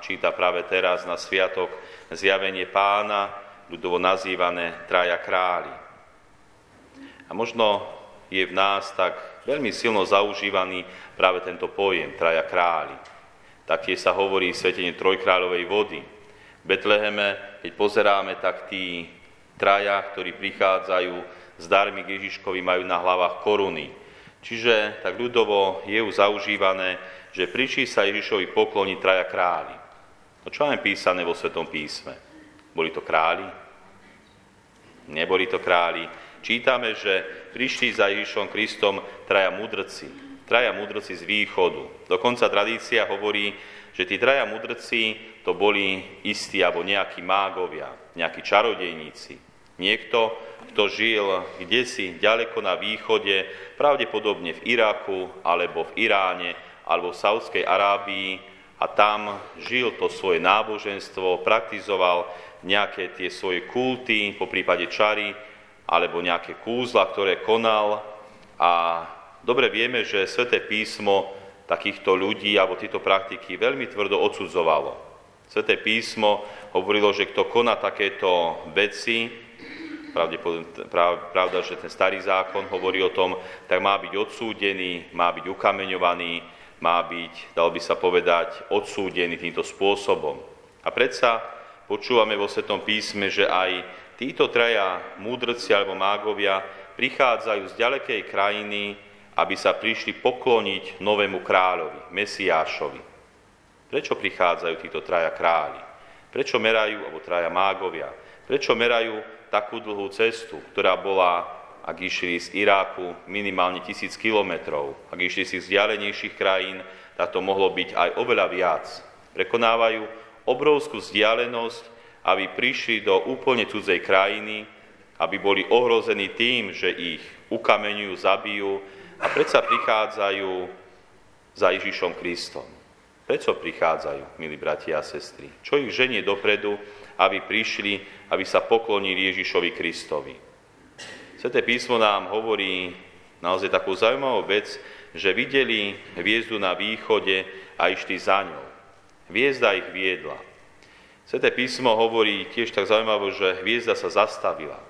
číta práve teraz na sviatok zjavenie pána, ľudovo nazývané traja králi. A možno je v nás tak veľmi silno zaužívaný práve tento pojem, traja králi. Taktiež sa hovorí svetenie trojkráľovej vody. V Betleheme, keď pozeráme, tak tí traja, ktorí prichádzajú s darmi k Ježiškovi, majú na hlavách koruny. Čiže tak ľudovo je už zaužívané, že prišli sa Ježišovi pokloniť traja králi. No čo máme písané vo Svetom písme? Boli to králi? Neboli to králi. Čítame, že prišli za Ježišom Kristom traja mudrci, traja mudrci z východu. Dokonca tradícia hovorí, že tí traja mudrci to boli istí alebo nejakí mágovia, nejakí čarodejníci. Niekto, kto žil kdesi ďaleko na východe, pravdepodobne v Iraku, alebo v Iráne, alebo v Saudskej Arábii a tam žil to svoje náboženstvo, praktizoval nejaké tie svoje kulty, po prípade čary, alebo nejaké kúzla, ktoré konal. A dobre vieme, že Sveté písmo takýchto ľudí alebo tieto praktiky veľmi tvrdo odsudzovalo. Sveté písmo hovorilo, že kto koná takéto veci, pravda, že ten starý zákon hovorí o tom, tak má byť odsúdený, má byť ukameňovaný, má byť, dal by sa povedať, odsúdený týmto spôsobom. A predsa počúvame vo Svetom písme, že aj Títo traja múdrci alebo mágovia prichádzajú z ďalekej krajiny, aby sa prišli pokloniť novému kráľovi, Mesiášovi. Prečo prichádzajú títo traja králi? Prečo merajú, alebo traja mágovia, prečo merajú takú dlhú cestu, ktorá bola, ak išli z Iráku, minimálne tisíc kilometrov, ak išli si z vzdialenejších krajín, tak to mohlo byť aj oveľa viac. Prekonávajú obrovskú vzdialenosť aby prišli do úplne cudzej krajiny, aby boli ohrození tým, že ich ukameňujú, zabijú a predsa prichádzajú za Ježišom Kristom. Prečo prichádzajú, milí bratia a sestry? Čo ich ženie dopredu, aby prišli, aby sa poklonili Ježišovi Kristovi? Sveté písmo nám hovorí naozaj takú zaujímavú vec, že videli hviezdu na východe a išli za ňou. Hviezda ich viedla. Sveté písmo hovorí tiež tak zaujímavé, že hviezda sa zastavila.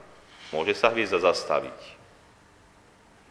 Môže sa hviezda zastaviť.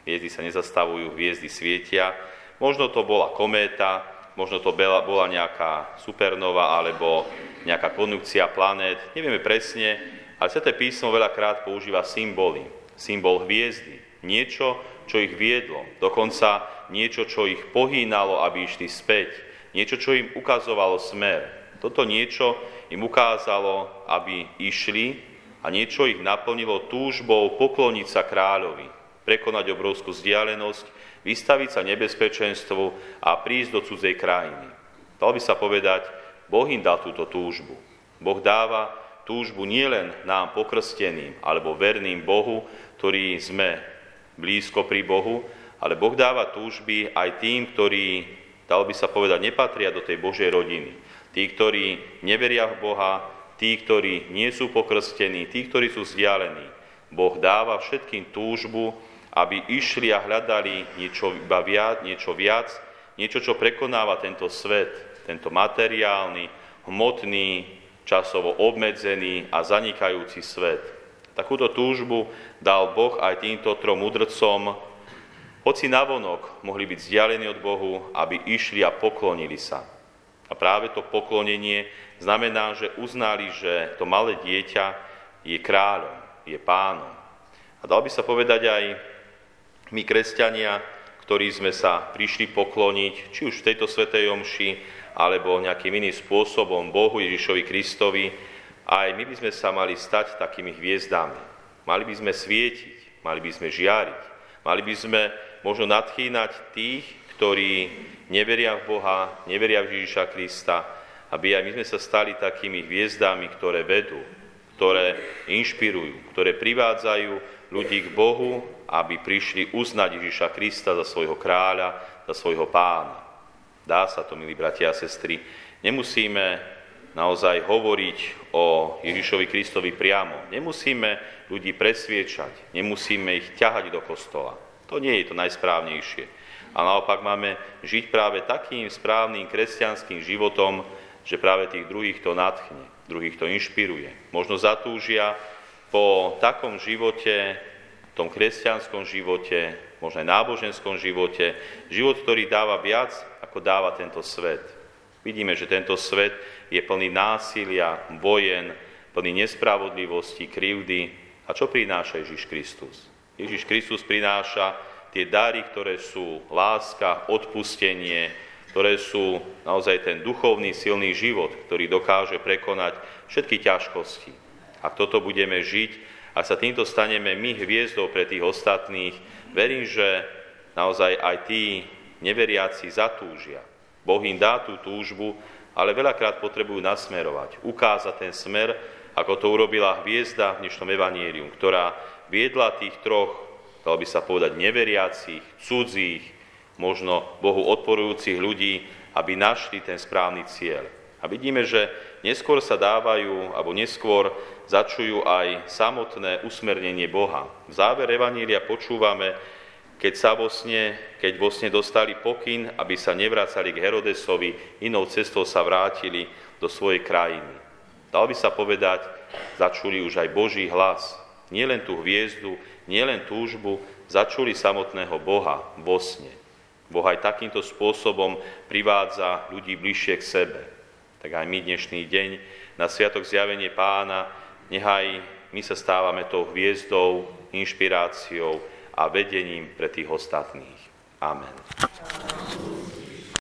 Hviezdy sa nezastavujú, hviezdy svietia. Možno to bola kométa, možno to bola nejaká supernova alebo nejaká konjunkcia planét, nevieme presne, ale Sveté písmo veľakrát používa symboly. Symbol hviezdy, niečo, čo ich viedlo, dokonca niečo, čo ich pohýnalo, aby išli späť, niečo, čo im ukazovalo smer. Toto niečo im ukázalo, aby išli a niečo ich naplnilo túžbou pokloniť sa kráľovi, prekonať obrovskú vzdialenosť, vystaviť sa nebezpečenstvu a prísť do cudzej krajiny. Dal by sa povedať, Boh im dal túto túžbu. Boh dáva túžbu nielen nám pokrsteným alebo verným Bohu, ktorí sme blízko pri Bohu, ale Boh dáva túžby aj tým, ktorí, dal by sa povedať, nepatria do tej Božej rodiny tí, ktorí neveria v Boha, tí, ktorí nie sú pokrstení, tí, ktorí sú vzdialení. Boh dáva všetkým túžbu, aby išli a hľadali niečo iba viac, niečo viac, niečo, čo prekonáva tento svet, tento materiálny, hmotný, časovo obmedzený a zanikajúci svet. Takúto túžbu dal Boh aj týmto trom mudrcom, hoci navonok mohli byť vzdialení od Bohu, aby išli a poklonili sa. A práve to poklonenie znamená, že uznali, že to malé dieťa je kráľom, je pánom. A dal by sa povedať aj my, kresťania, ktorí sme sa prišli pokloniť, či už v tejto svetej omši, alebo nejakým iným spôsobom Bohu Ježišovi Kristovi, aj my by sme sa mali stať takými hviezdami. Mali by sme svietiť, mali by sme žiariť, mali by sme možno nadchýnať tých, ktorí neveria v Boha, neveria v Ježiša Krista, aby aj my sme sa stali takými hviezdami, ktoré vedú, ktoré inšpirujú, ktoré privádzajú ľudí k Bohu, aby prišli uznať Ježiša Krista za svojho kráľa, za svojho pána. Dá sa to, milí bratia a sestry. Nemusíme naozaj hovoriť o Ježišovi Kristovi priamo. Nemusíme ľudí presviečať, nemusíme ich ťahať do kostola. To nie je to najsprávnejšie a naopak máme žiť práve takým správnym kresťanským životom, že práve tých druhých to nadchne, druhých to inšpiruje. Možno zatúžia po takom živote, tom kresťanskom živote, možno aj náboženskom živote, život, ktorý dáva viac, ako dáva tento svet. Vidíme, že tento svet je plný násilia, vojen, plný nespravodlivosti, krivdy. A čo prináša Ježiš Kristus? Ježiš Kristus prináša tie dary, ktoré sú láska, odpustenie, ktoré sú naozaj ten duchovný, silný život, ktorý dokáže prekonať všetky ťažkosti. Ak toto budeme žiť, ak sa týmto staneme my hviezdou pre tých ostatných, verím, že naozaj aj tí neveriaci zatúžia. Boh im dá tú túžbu, ale veľakrát potrebujú nasmerovať, ukázať ten smer, ako to urobila hviezda v dnešnom evanílium, ktorá viedla tých troch, dalo by sa povedať, neveriacich, cudzích, možno Bohu odporujúcich ľudí, aby našli ten správny cieľ. A vidíme, že neskôr sa dávajú, alebo neskôr začujú aj samotné usmernenie Boha. V záver Evanília počúvame, keď sa vo sne, keď vo sne dostali pokyn, aby sa nevracali k Herodesovi, inou cestou sa vrátili do svojej krajiny. Dal by sa povedať, začuli už aj Boží hlas. Nie len tú hviezdu, nie len túžbu, začuli samotného Boha vo sne. Boh aj takýmto spôsobom privádza ľudí bližšie k sebe. Tak aj my dnešný deň na Sviatok zjavenie pána, nechaj my sa stávame tou hviezdou, inšpiráciou, a vedením pre tých ostatných. Amen.